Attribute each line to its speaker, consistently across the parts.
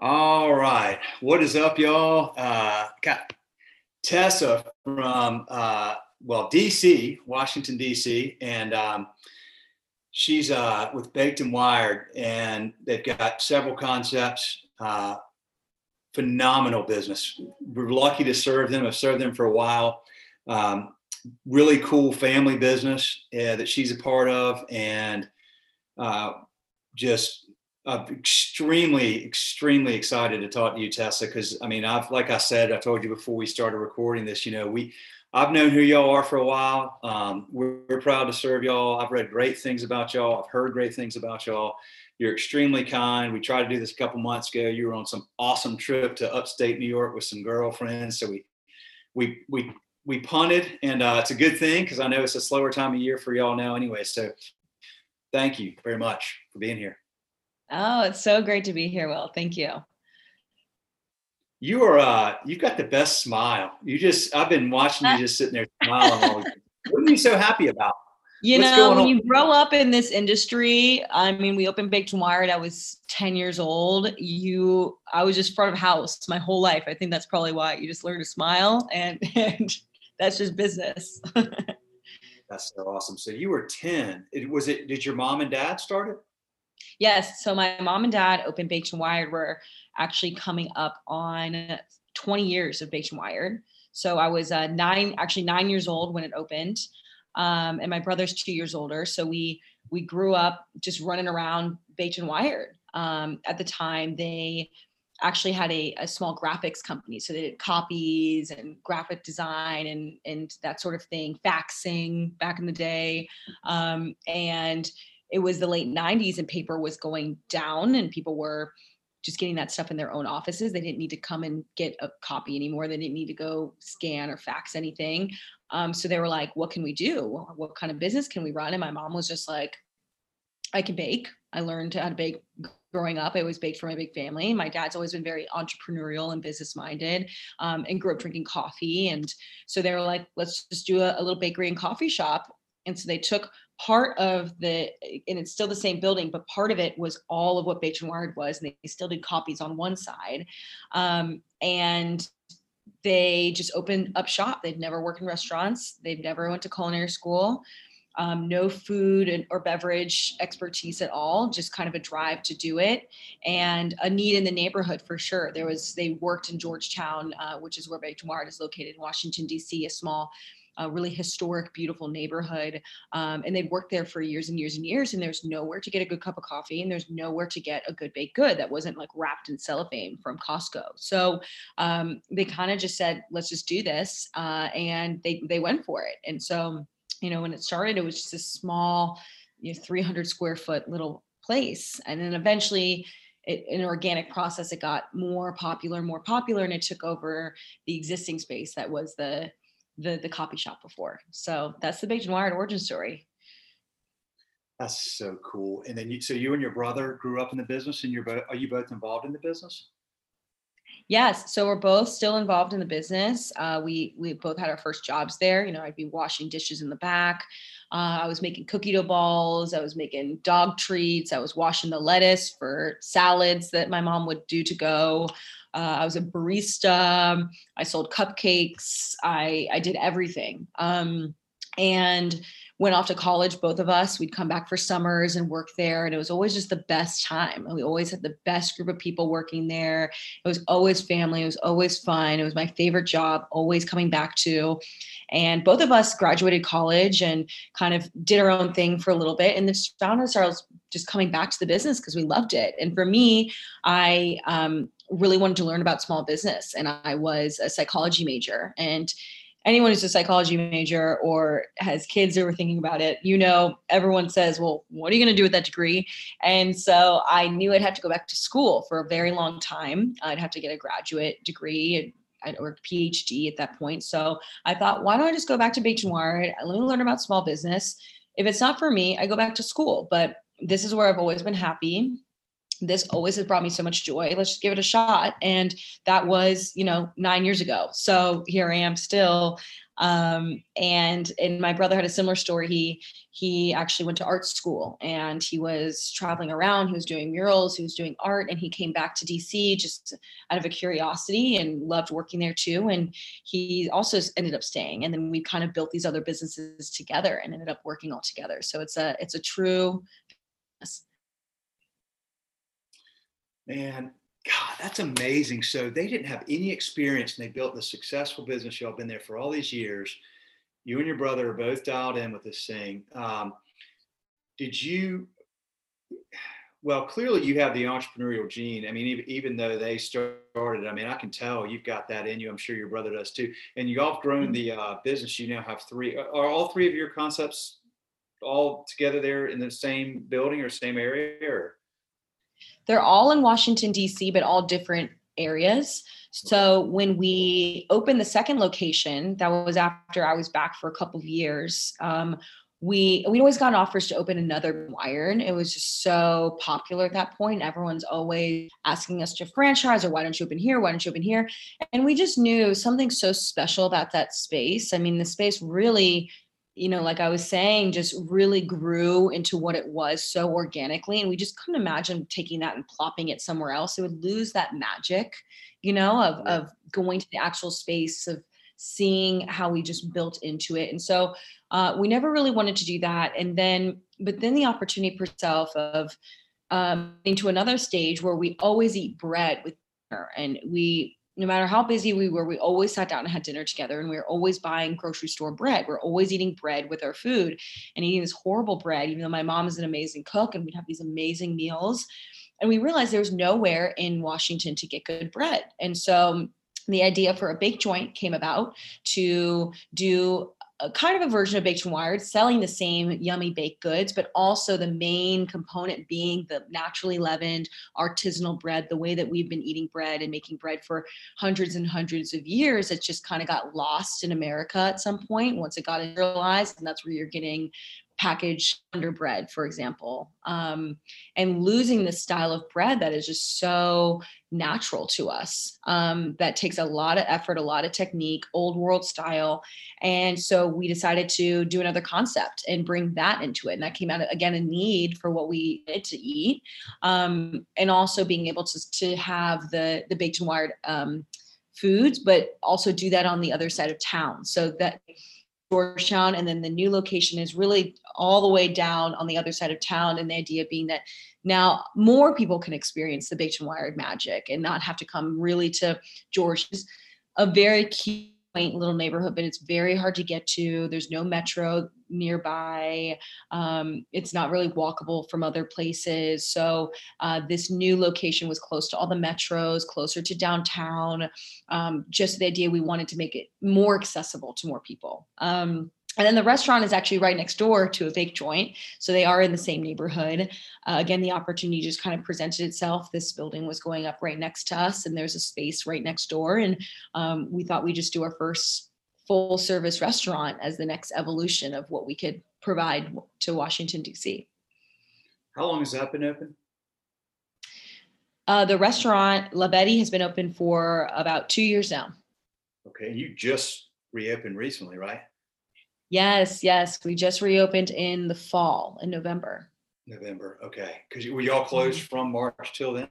Speaker 1: All right. What is up, y'all? Uh, got Tessa from, uh, well, DC, Washington, DC, and um, she's uh, with Baked and Wired, and they've got several concepts. Uh, phenomenal business. We're lucky to serve them. I've served them for a while. Um, really cool family business uh, that she's a part of, and uh, just I'm extremely, extremely excited to talk to you, Tessa, because I mean, I've like I said, I told you before we started recording this, you know, we I've known who y'all are for a while. Um, we're, we're, proud to serve y'all. I've read great things about y'all. I've heard great things about y'all. You're extremely kind. We tried to do this a couple months ago. You were on some awesome trip to upstate New York with some girlfriends. So we we we we punted, and uh, it's a good thing because I know it's a slower time of year for y'all now, anyway. So thank you very much for being here.
Speaker 2: Oh, it's so great to be here, Will. Thank you.
Speaker 1: You are uh you've got the best smile. You just I've been watching you just sitting there smiling all What are you so happy about?
Speaker 2: You What's know, when on? you grow up in this industry, I mean, we opened Baked and Wired. I was 10 years old. You, I was just front of house my whole life. I think that's probably why you just learn to smile and, and that's just business.
Speaker 1: that's so awesome. So you were 10. It was it, did your mom and dad start it?
Speaker 2: Yes. So my mom and dad opened Baked and Wired. We're actually coming up on 20 years of Baked and Wired. So I was uh, nine, actually nine years old when it opened, um, and my brother's two years older. So we we grew up just running around Baked and Wired. Um, at the time, they actually had a, a small graphics company, so they did copies and graphic design and and that sort of thing, faxing back in the day, um, and it was the late 90s and paper was going down and people were just getting that stuff in their own offices. They didn't need to come and get a copy anymore. They didn't need to go scan or fax anything. Um, so they were like, what can we do? What kind of business can we run? And my mom was just like, I can bake. I learned how to bake growing up. I always baked for my big family. My dad's always been very entrepreneurial and business minded um, and grew up drinking coffee. And so they were like, let's just do a, a little bakery and coffee shop. And so they took part of the and it's still the same building but part of it was all of what Baked and Wired was and they still did copies on one side. Um, and they just opened up shop. They'd never worked in restaurants. They've never went to culinary school. Um, no food and, or beverage expertise at all just kind of a drive to do it and a need in the neighborhood for sure. There was they worked in georgetown uh, which is where and Wired is located in washington d.c a small a really historic, beautiful neighborhood. Um, and they'd worked there for years and years and years. And there's nowhere to get a good cup of coffee and there's nowhere to get a good baked good that wasn't like wrapped in cellophane from Costco. So um, they kind of just said, let's just do this. Uh, and they, they went for it. And so, you know, when it started, it was just a small, you know, 300 square foot little place. And then eventually, it, an organic process, it got more popular, more popular, and it took over the existing space that was the the the copy shop before. So that's the Baked and Wired origin story.
Speaker 1: That's so cool. And then you, so you and your brother grew up in the business, and you're both are you both involved in the business?
Speaker 2: Yes, so we're both still involved in the business. Uh, we we both had our first jobs there. You know, I'd be washing dishes in the back. Uh, I was making cookie dough balls. I was making dog treats. I was washing the lettuce for salads that my mom would do to go. Uh, I was a barista. I sold cupcakes. I I did everything. Um, and went off to college both of us. We'd come back for summers and work there and it was always just the best time. And we always had the best group of people working there. It was always family. It was always fun. It was my favorite job always coming back to. And both of us graduated college and kind of did our own thing for a little bit. And then found ourselves just coming back to the business because we loved it. And for me i um, really wanted to learn about small business and i was a psychology major and anyone who's a psychology major or has kids who are thinking about it, you know, everyone says, well, what are you going to do with that degree? And so I knew I'd have to go back to school for a very long time. I'd have to get a graduate degree or PhD at that point. So I thought, why don't I just go back to and Wired? Let me learn about small business. If it's not for me, I go back to school. But this is where I've always been happy this always has brought me so much joy. Let's just give it a shot. And that was, you know, nine years ago. So here I am still. Um, and and my brother had a similar story. He he actually went to art school and he was traveling around. He was doing murals, he was doing art, and he came back to DC just out of a curiosity and loved working there too. And he also ended up staying. And then we kind of built these other businesses together and ended up working all together. So it's a it's a true
Speaker 1: Man, God, that's amazing. So they didn't have any experience and they built the successful business. Y'all been there for all these years. You and your brother are both dialed in with this thing. Um, did you, well, clearly you have the entrepreneurial gene. I mean, even, even though they started, I mean, I can tell you've got that in you. I'm sure your brother does too. And you all have grown the uh, business. You now have three. Are all three of your concepts all together there in the same building or same area? Or?
Speaker 2: They're all in Washington, D.C., but all different areas. So when we opened the second location, that was after I was back for a couple of years. Um, we we always gotten offers to open another iron. It was just so popular at that point. Everyone's always asking us to franchise or why don't you open here? Why don't you open here? And we just knew something so special about that space. I mean, the space really you know, like I was saying, just really grew into what it was so organically. And we just couldn't imagine taking that and plopping it somewhere else. It would lose that magic, you know, of, of going to the actual space, of seeing how we just built into it. And so uh, we never really wanted to do that. And then, but then the opportunity for self of um, into another stage where we always eat bread with her and we no matter how busy we were, we always sat down and had dinner together and we were always buying grocery store bread. We're always eating bread with our food and eating this horrible bread, even though my mom is an amazing cook and we'd have these amazing meals. And we realized there was nowhere in Washington to get good bread. And so the idea for a Baked Joint came about to do a kind of a version of baked and wired selling the same yummy baked goods but also the main component being the naturally leavened artisanal bread the way that we've been eating bread and making bread for hundreds and hundreds of years it just kind of got lost in america at some point once it got industrialized and that's where you're getting packaged Wonder bread, for example, um, and losing the style of bread that is just so natural to us. Um, that takes a lot of effort, a lot of technique, old world style. And so we decided to do another concept and bring that into it. And that came out again a need for what we needed to eat, um, and also being able to to have the the baked and wired um, foods, but also do that on the other side of town, so that Georgetown, and then the new location is really all the way down on the other side of town. And the idea being that now more people can experience the baked and wired magic and not have to come really to George's, a very key quaint little neighborhood, but it's very hard to get to. There's no metro nearby. Um, it's not really walkable from other places. So uh, this new location was close to all the metros, closer to downtown. Um, just the idea we wanted to make it more accessible to more people. Um, and then the restaurant is actually right next door to a Baked Joint. So they are in the same neighborhood. Uh, again, the opportunity just kind of presented itself. This building was going up right next to us, and there's a space right next door. And um, we thought we'd just do our first full service restaurant as the next evolution of what we could provide to Washington, D.C.
Speaker 1: How long has that been open?
Speaker 2: Uh, the restaurant, La Betty, has been open for about two years now.
Speaker 1: Okay. You just reopened recently, right?
Speaker 2: Yes, yes. We just reopened in the fall in November.
Speaker 1: November. Okay. Because were y'all closed mm-hmm. from March till then?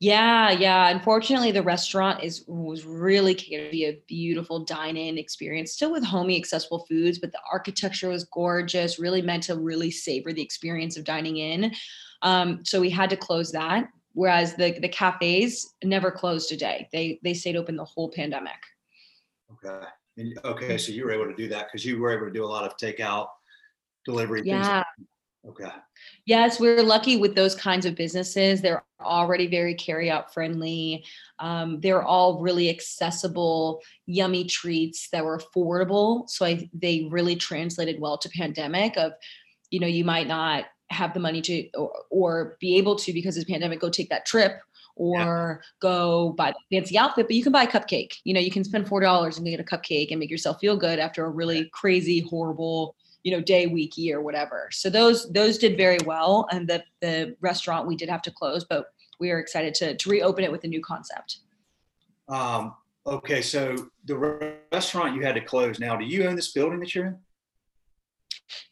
Speaker 2: Yeah, yeah. Unfortunately, the restaurant is was really to be a beautiful dine-in experience, still with homey, accessible foods, but the architecture was gorgeous. Really meant to really savor the experience of dining in. Um, so we had to close that. Whereas the the cafes never closed a day; they they stayed open the whole pandemic.
Speaker 1: Okay. And, okay, so you were able to do that because you were able to do a lot of takeout, delivery.
Speaker 2: Yeah.
Speaker 1: Things. Okay.
Speaker 2: Yes, we're lucky with those kinds of businesses. They're already very carry out friendly. Um, they're all really accessible, yummy treats that were affordable. So I, they really translated well to pandemic. Of, you know, you might not have the money to or, or be able to because of the pandemic go take that trip or yeah. go buy the fancy outfit, but you can buy a cupcake. You know, you can spend four dollars and get a cupcake and make yourself feel good after a really crazy, horrible, you know, day, week, year, whatever. So those those did very well. And the the restaurant we did have to close, but we are excited to to reopen it with a new concept.
Speaker 1: Um, okay, so the restaurant you had to close now. Do you own this building that you're in?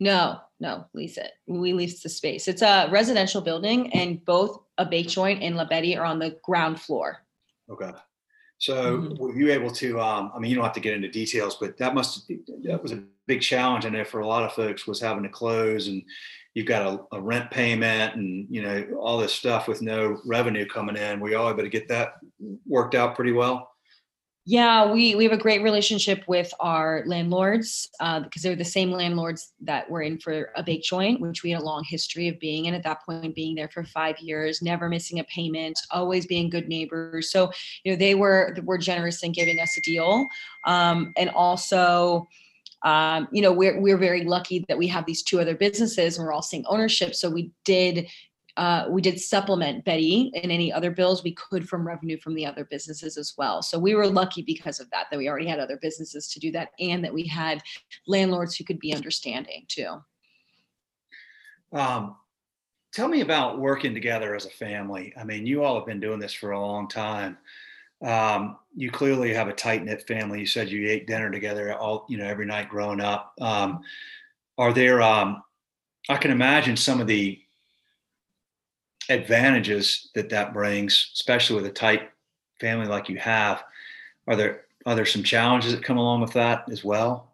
Speaker 2: No, no, lease it. We lease the space. It's a residential building, and both a Baked Joint and La Betty are on the ground floor.
Speaker 1: Okay. So
Speaker 2: Mhm.
Speaker 1: were you able to, um, I mean, you don't have to get into details, but that must, that was a big challenge. I know for a lot of folks was having to close and you've got a, a rent payment and, you know, all this stuff with no revenue coming in. You all able to get that worked out pretty well?
Speaker 2: Yeah, we we have a great relationship with our landlords uh, because they're the same landlords that were in for a Baked Joint, which we had a long history of being in. At that point, being there for five years, never missing a payment, always being good neighbors. So you know they were were generous in giving us a deal, um, and also. Um, you know, we're we're very lucky that we have these two other businesses and we're all seeing ownership. So we did uh, we did supplement Betty and any other bills we could from revenue from the other businesses as well. So we were lucky because of that, that we already had other businesses to do that and that we had landlords who could be understanding too.
Speaker 1: Um, tell me about working together as a family. I mean, you all have been doing this for a long time. Um, you clearly have a tight knit family. You said you ate dinner together all, you know, every night growing up. Um, are there, um, I can imagine some of the advantages that that brings, especially with a tight family like you have. Are there, are there some challenges that come along with that as well?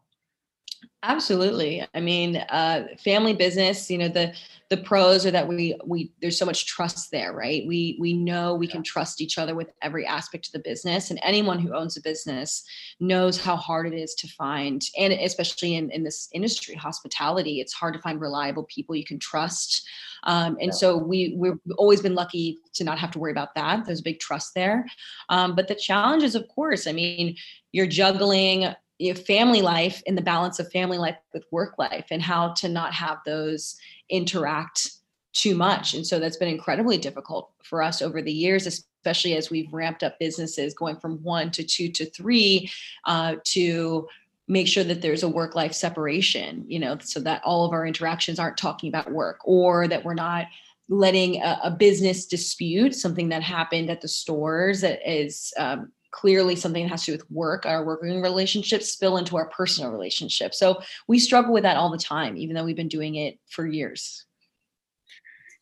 Speaker 2: Absolutely. I mean, uh, family business. You know, the the pros are that we we there's so much trust there, right? We we know we can trust each other with every aspect of the business, and anyone who owns a business knows how hard it is to find, and especially in in this industry, hospitality, it's hard to find reliable people you can trust. Um, and
Speaker 1: Yeah.
Speaker 2: so we we've always been lucky to not have to worry about that. There's a big trust there. Um, but the challenges, of course, I mean, you're juggling your family life and the balance of family life with work life and how to not have those interact too much. And so that's been incredibly difficult for us over the years, especially as we've ramped up businesses going from one to two to three uh, to make sure that there's a work life separation, you know, so that all of our interactions aren't talking about work or that we're not letting a, a business dispute something that happened at the stores that is um, clearly something that has to do with work, our working relationships spill into our personal relationships. So we struggle with that all the time, even though we've been doing it for years.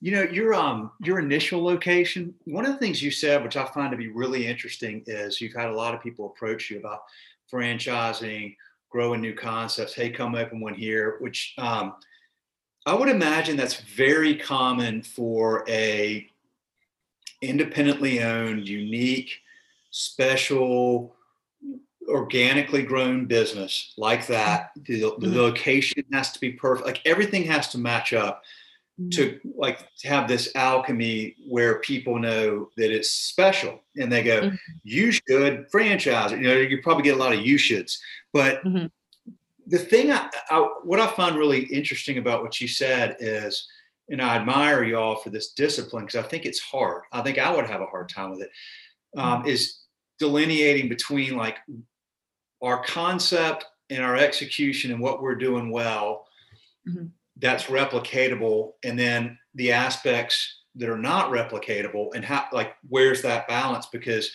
Speaker 1: You know, your um your initial location, one of the things you said, which I find to be really interesting, is you've had a lot of people approach you about franchising, growing new concepts. Hey, come open one here, which um, I would imagine that's very common for a independently owned, unique, special, organically grown business like that. The, the
Speaker 2: Mhm.
Speaker 1: location has to be perfect. Like everything has to match up to like to have this alchemy where people know that it's special and they go
Speaker 2: Mhm.
Speaker 1: you should franchise it you know you probably get a lot of you shoulds but
Speaker 2: Mhm.
Speaker 1: the thing I, I what i find really interesting about what you said is and i admire y'all for this discipline because i think it's hard i think i would have a hard time with it um, is delineating between like our concept and our execution and what we're doing well
Speaker 2: Mhm.
Speaker 1: that's replicatable and then the aspects that are not replicatable and how like where's that balance? Because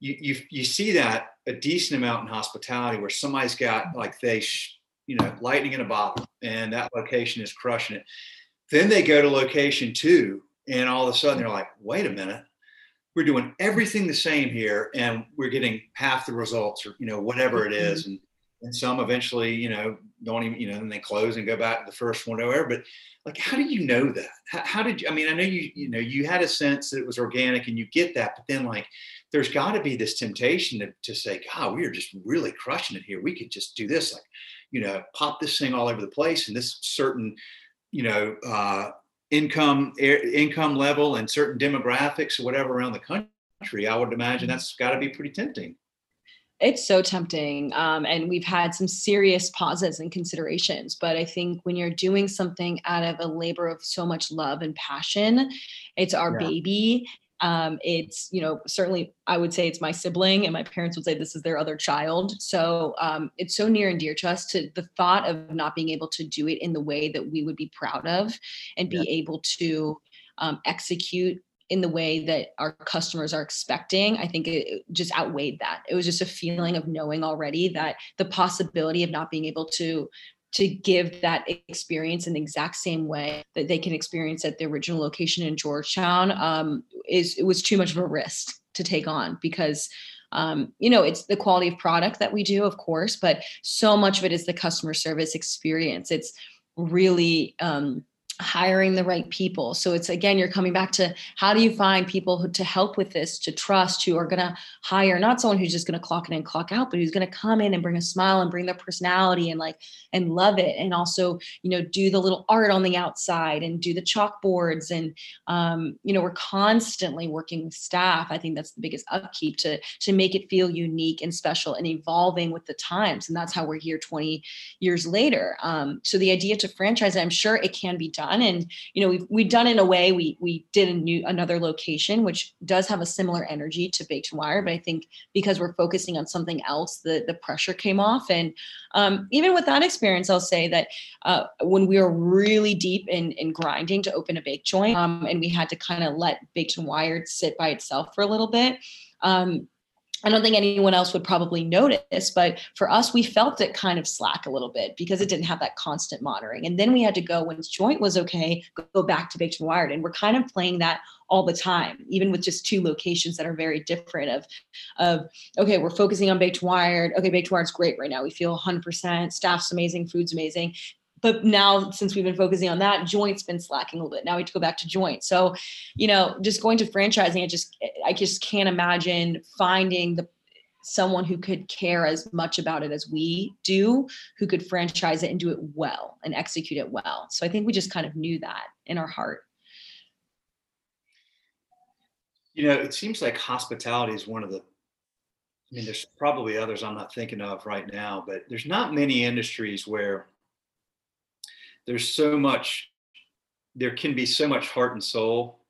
Speaker 1: you you, you see that a decent amount in hospitality where somebody's got like they sh- you know lightning in a bottle and that location is crushing it. Then they go to location two and all of a sudden they're like wait a minute we're doing everything the same here and we're getting half the results or you know whatever it is and and some eventually you know don't even you know and they close and go back to the first one or whatever but like how do you know that? How, how did you i mean i know you you know you had a sense that it was organic and you get that but then like there's got to be this temptation to, to say god we are just really crushing it here. We could just do this like you know pop this thing all over the place and this certain you know uh income air, income level and certain demographics or whatever around the country i would imagine that's got to be pretty tempting
Speaker 2: It's so tempting. Um, and we've had some serious pauses and considerations. But I think when you're doing something out of a labor of so much love and passion, it's our
Speaker 1: Yeah.
Speaker 2: baby. Um, it's, you know, certainly I would say it's my sibling, and my parents would say this is their other child. So um, it's so near and dear to us to the thought of not being able to do it in the way that we would be proud of and be
Speaker 1: Yeah.
Speaker 2: able to um, execute in the way that our customers are expecting, I think it it just outweighed that. It was just a feeling of knowing already that the possibility of not being able to to give that experience in the exact same way that they can experience at the original location in Georgetown um, is it was too much of a risk to take on because um, you know it's the quality of product that we do of course but so much of it is the customer service experience. It's really um, hiring the right people. So it's again, you're coming back to how do you find people who, to help with this, to trust, who are going to hire not someone who's just going to clock in and clock out, but who's going to come in and bring a smile and bring their personality and like and love it, and also you know do the little art on the outside and do the chalkboards and um, you know we're constantly working with staff. I think that's the biggest upkeep to to make it feel unique and special and evolving with the times, and that's how we're here 20 years later. Um, so the idea to franchise, I'm sure it can be done done. And you know we've, we've done in a way we we did a new another location which does have a similar energy to baked and wire but i think because we're focusing on something else the the pressure came off. And um, even with that experience i'll say that uh, when we were really deep in in grinding to open a Baked Joint um, and we had to kind of let baked and wired sit by itself for a little bit um, I don't think anyone else would probably notice, but for us, we felt it kind of slack a little bit because it didn't have that constant monitoring. And then we had to go when joint was okay, go back to baked and wired. And we're kind of playing that all the time, even with just two locations that are very different of, of okay, we're focusing on baked wired. Okay, baked wired's great right now. We feel 100%, staff's amazing, food's amazing but now since we've been focusing on that joint's been slacking a little bit. Now we have to go back to joint so you know just going to franchising i just i just can't imagine finding the someone who could care as much about it as we do who could franchise it and do it well and execute it well. So i think we just kind of knew that in our heart.
Speaker 1: You know it seems like hospitality is one of the i mean there's probably others i'm not thinking of right now but there's not many industries where there's so much there can be so much heart and soul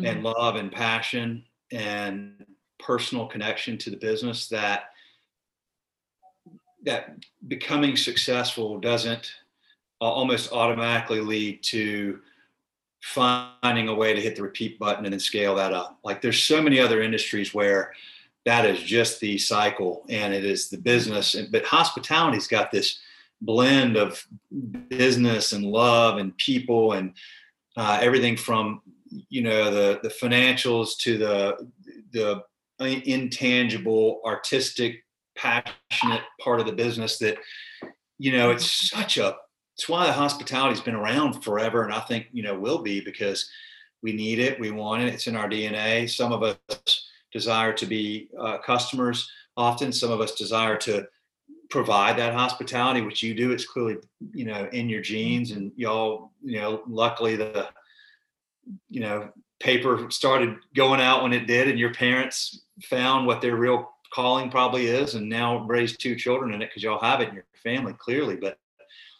Speaker 1: mm-hmm. and love and passion and personal connection to the business that that becoming successful doesn't almost automatically lead to finding a way to hit the repeat button and then scale that up like there's so many other industries where that is just the cycle and it is the business but hospitality's got this blend of business and love and people and uh, everything from you know the the financials to the the intangible artistic passionate part of the business that you know it's such a it's why the hospitality's been around forever and i think you know will be because we need it we want it it's in our dna some of us desire to be uh, customers often some of us desire to provide that hospitality, which you do. It's clearly, you know, in your genes, and y'all, you know, luckily the, you know, paper started going out when it did, and your parents found what their real calling probably is, and now raised two children in it because y'all have it in your family clearly. But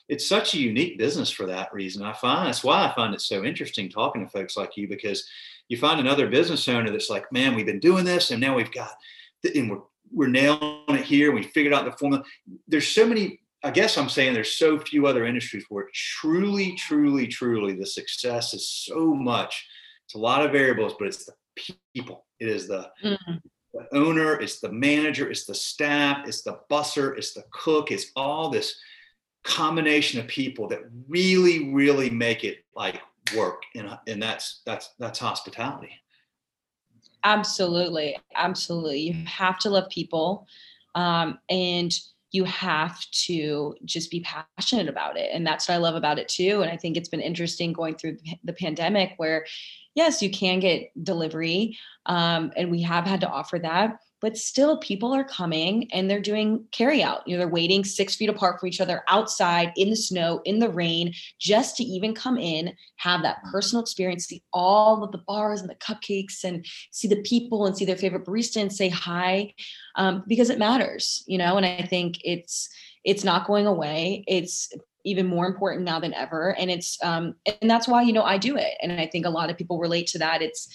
Speaker 1: it's such a unique business for that reason. I find that's why I find it so interesting talking to folks like you because you find another business owner that's like, man, we've been doing this, and now we've got, and we're we're nailing it here. We figured out the formula. There's so many. I guess I'm saying there's so few other industries where truly, truly, truly the success is so much. It's a lot of variables, but it's the people. It is the, mm-hmm. the owner. It's the manager. It's the staff. It's the busser. It's the cook. It's all this combination of people that really, really make it like work. And and that's that's that's hospitality.
Speaker 2: Absolutely. Absolutely. You have to love people. Um, and you have to just be passionate about it. And that's what I love about it too. And I think it's been interesting going through the pandemic where, yes, you can get delivery. Um, and we have had to offer that but still people are coming and they're doing carry out. You know they're waiting six feet apart from each other outside in the snow in the rain just to even come in have that personal experience see all of the bars and the cupcakes and see the people and see their favorite barista and say hi um, because it matters you know and i think it's it's not going away. It's even more important now than ever. And it's um and that's why you know i do it. And i think a lot of people relate to that. It's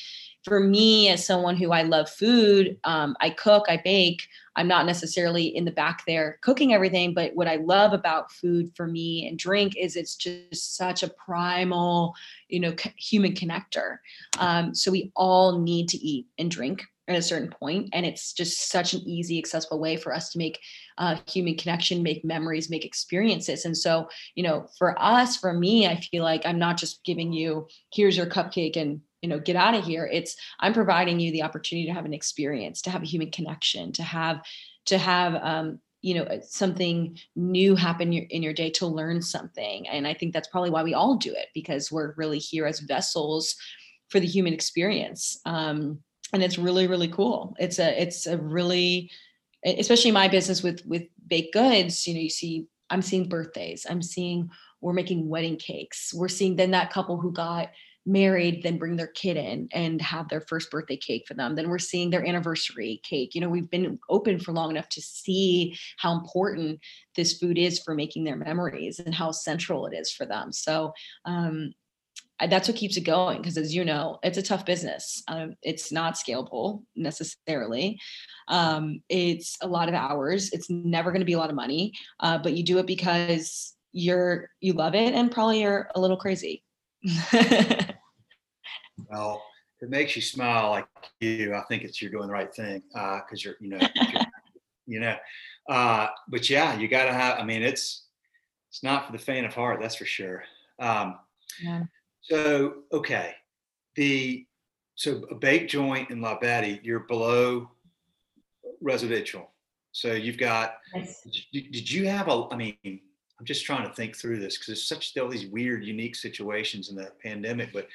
Speaker 2: for me as someone who i love food um, i cook i bake. I'm not necessarily in the back there cooking everything but what i love about food for me and drink is it's just such a primal you know human connector. Um, so we all need to eat and drink at a certain point and it's just such an easy accessible way for us to make uh, human connection make memories make experiences. And so you know for us for me i feel like i'm not just giving you here's your cupcake and you know get out of here. It's i'm providing you the opportunity to have an experience to have a human connection to have to have um, you know something new happen in your day to learn something. And i think that's probably why we all do it because we're really here as vessels for the human experience. Um, and it's really really cool. It's a it's a really especially my business with with baked goods you know you see i'm seeing birthdays i'm seeing we're making wedding cakes. We're seeing then that couple who got married then bring their kid in and have their first birthday cake for them. Then we're seeing their anniversary cake. You know we've been open for long enough to see how important this food is for making their memories and how central it is for them. So um, that's what keeps it going because as you know it's a tough business. Um, it's not scalable necessarily. Um, it's a lot of hours. It's never going to be a lot of money uh, but you do it because you're you love it and probably you're a little crazy
Speaker 1: well it makes you smile like you i think it's you're doing the right thing because uh, you're you know you're, you know uh, but yeah you got to have i mean it's it's not for the faint of heart that's for sure um, yeah. So okay, the so a Baked Joint in La Betty, you're below residential. So you've got. Yes. Did, you have a? I mean, I'm just trying to think through this because there's such all these weird, unique situations in the pandemic. But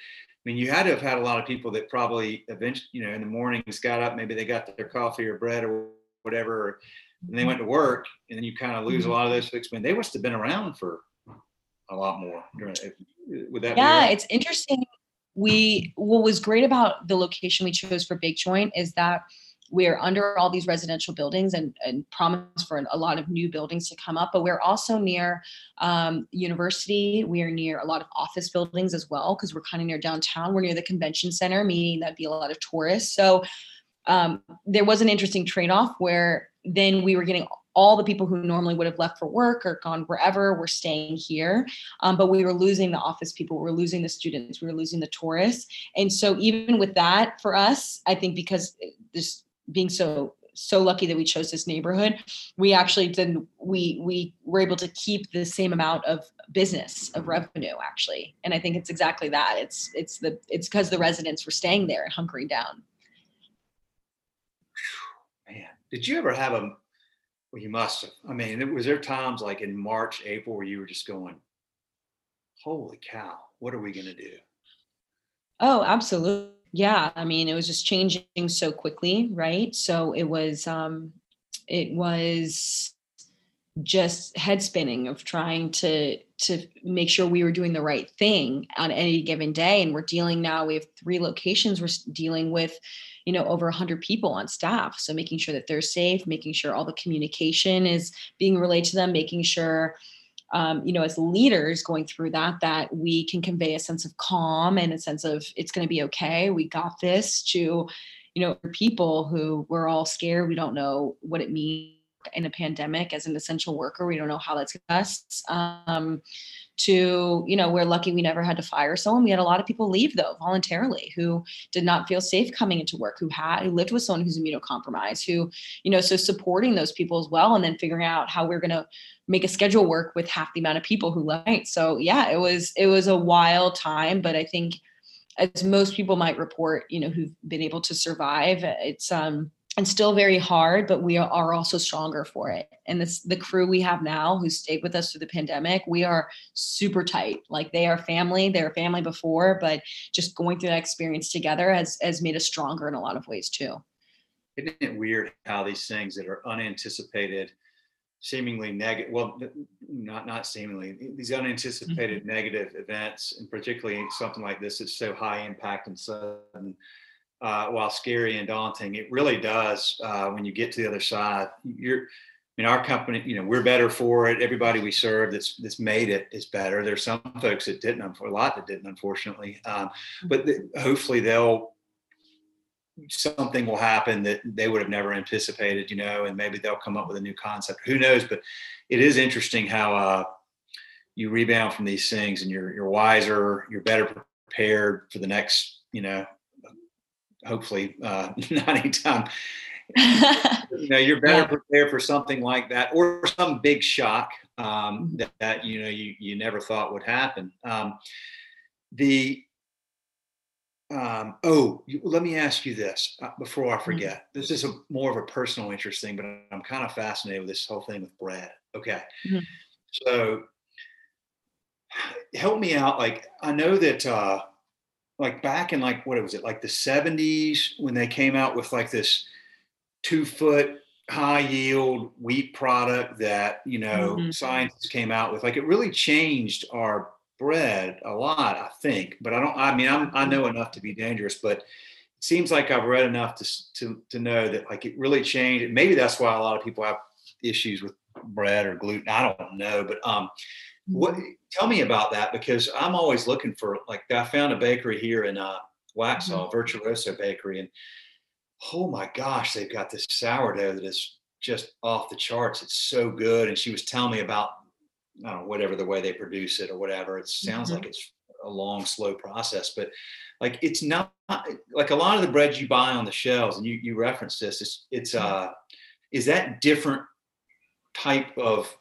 Speaker 1: mean, you had to have had a lot of people that probably eventually, you know, in the mornings got up, maybe they got their coffee or bread or whatever, and they mm-hmm. went to work, and then you kind of lose a mm-hmm. lot of those folks. I mean, they must have been around for a lot more would that
Speaker 2: yeah right? it's interesting we what was great about the location we chose for Baked Joint is that we're under all these residential buildings and, and promise for a lot of new buildings to come up but we're also near um, university we're near a lot of office buildings as well because we're kind of near downtown we're near the convention center meaning that'd be a lot of tourists so um, there was an interesting trade-off where then we were getting all the people who normally would have left for work or gone wherever were staying here. Um, but we were losing the office people, we were losing the students, we were losing the tourists. And so even with that for us, I think because this being so so lucky that we chose this neighborhood we actually didn't we we were able to keep the same amount of business of revenue actually and i think it's exactly that it's it's the it's because the residents were staying there and hunkering down
Speaker 1: man did you ever have a well, you must have. I mean, was there times like in March, April where you were just going, holy cow, what are we going to do?
Speaker 2: Oh, absolutely. Yeah. I mean, it was just changing so quickly, right? So it was, um, it was just head spinning of trying to to make sure we were doing the right thing on any given day and we're dealing now we have three locations we're dealing with you know over 100 people on staff so making sure that they're safe making sure all the communication is being relayed to them making sure um, you know as leaders going through that that we can convey a sense of calm and a sense of it's going to be okay. We got this to you know people who we're all scared we don't know what it means in a pandemic as an essential worker. We don't know how that's us. Um, to you know we're lucky we never had to fire someone. We had a lot of people leave though voluntarily who did not feel safe coming into work who had who lived with someone who's immunocompromised who you know so supporting those people as well and then figuring out how we're going to make a schedule work with half the amount of people who left. So yeah it was it was a wild time but i think as most people might report you know who've been able to survive it's um and still very hard, but we are also stronger for it. And this the crew we have now who stayed with us through the pandemic, we are super tight. Like they are family, they're family before, but just going through that experience together has has made us stronger in a lot of ways too.
Speaker 1: Isn't it weird how these things that are unanticipated, seemingly negative, well, not not seemingly, these unanticipated mm-hmm. negative events, and particularly something like this that's so high impact and sudden uh, while scary and daunting, it really does uh, when you get to the other side. You're, I mean, our company, you know, we're better for it. Everybody we serve that's that's made it is better. There's some folks that didn't, a lot that didn't, unfortunately. Um, but the, hopefully they'll something will happen that they would have never anticipated, you know, and maybe they'll come up with a new concept. Who knows? But it is interesting how uh, you rebound from these things and you're you're wiser, you're better prepared for the next, you know, hopefully uh, not anytime. you know, you're better yeah. prepared for something like that or some big shock um, mm-hmm. that, that, you know you you never thought would happen. Um, the um, oh, you, let me ask you this uh, before I mm-hmm. forget. Mm-hmm. This is a more of a personal interest thing, but I'm kind of fascinated with this whole thing with bread. Okay, mm-hmm. so help me out. Like I know that, uh, like back in like what was it, like the '70s when they came out with like this two foot high yield wheat product that you know mm-hmm. scientists came out with. Like it really changed our bread a lot, I think. But I don't. I mean, I'm, I know enough to be dangerous, but it seems like I've read enough to to to know that like it really changed. Maybe that's why a lot of people have issues with bread or gluten. I don't know, but um, what? Mm-hmm. Tell me about that because I'm always looking for like I found a bakery here in uh, Waxhaw, mm-hmm. Virtuoso Bakery, and oh my gosh, they've got this sourdough that is just off the charts. It's so good. And she was telling me about I don't know, whatever the way they produce it or whatever. It sounds mm-hmm. like it's a long, slow process, but like it's not like a lot of the bread you buy on the shelves, and you you reference this. It's it's mm-hmm. uh, is that different type of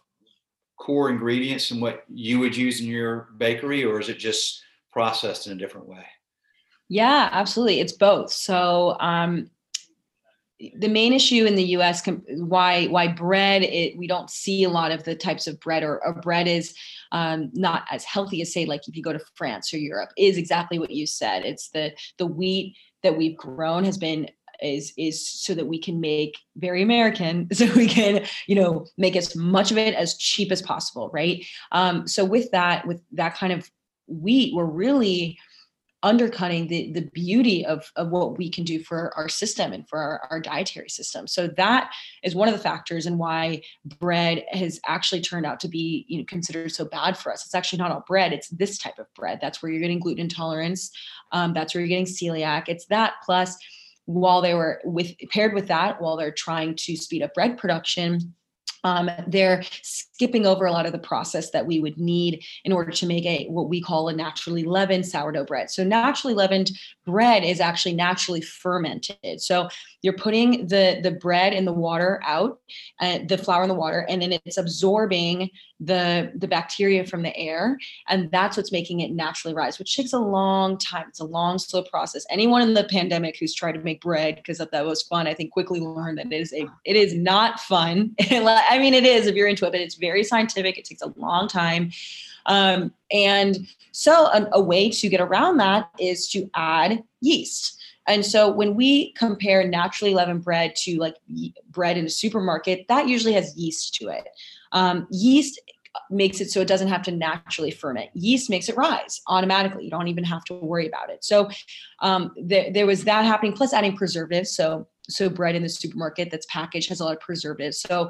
Speaker 1: core ingredients than what you would use in your bakery, or is it just processed in a different way?
Speaker 2: Yeah, absolutely. It's both. So um, the main issue in the U.S. why why bread it, we don't see a lot of the types of bread or, or bread is um, not as healthy as say like if you go to France or Europe is exactly what you said. It's the the wheat that we've grown has been is is so that we can make very American, so we can you know make as much of it as cheap as possible, right? Um, so with that with that kind of wheat, we're really undercutting the the beauty of, of what we can do for our system and for our, our dietary system. So that is one of the factors and why bread has actually turned out to be you know considered so bad for us. It's actually not all bread it's this type of bread. That's where you're getting gluten intolerance um, that's where you're getting celiac. It's that plus while they were with paired with that while they're trying to speed up bread production um, they're skipping over a lot of the process that we would need in order to make a what we call a naturally leavened sourdough bread. So naturally leavened bread is actually naturally fermented. So you're putting the the bread in the water out, uh, the flour in the water, and then it's absorbing the the bacteria from the air, and that's what's making it naturally rise, which takes a long time. It's a long, slow process. Anyone in the pandemic who's tried to make bread because that was fun, I think quickly learned that it is a it is not fun. mean, it is if you're into it, but it's very scientific. It takes a long time. Um, and so, a, a way to get around that is to add yeast. And so when we compare naturally leavened bread to like bread in a supermarket, that usually has yeast to it. Um, yeast makes it so it doesn't have to naturally ferment. Yeast makes it rise automatically. You don't even have to worry about it. So um, there, there was that happening, plus adding preservatives. So so bread in the supermarket that's packaged has a lot of preservatives. So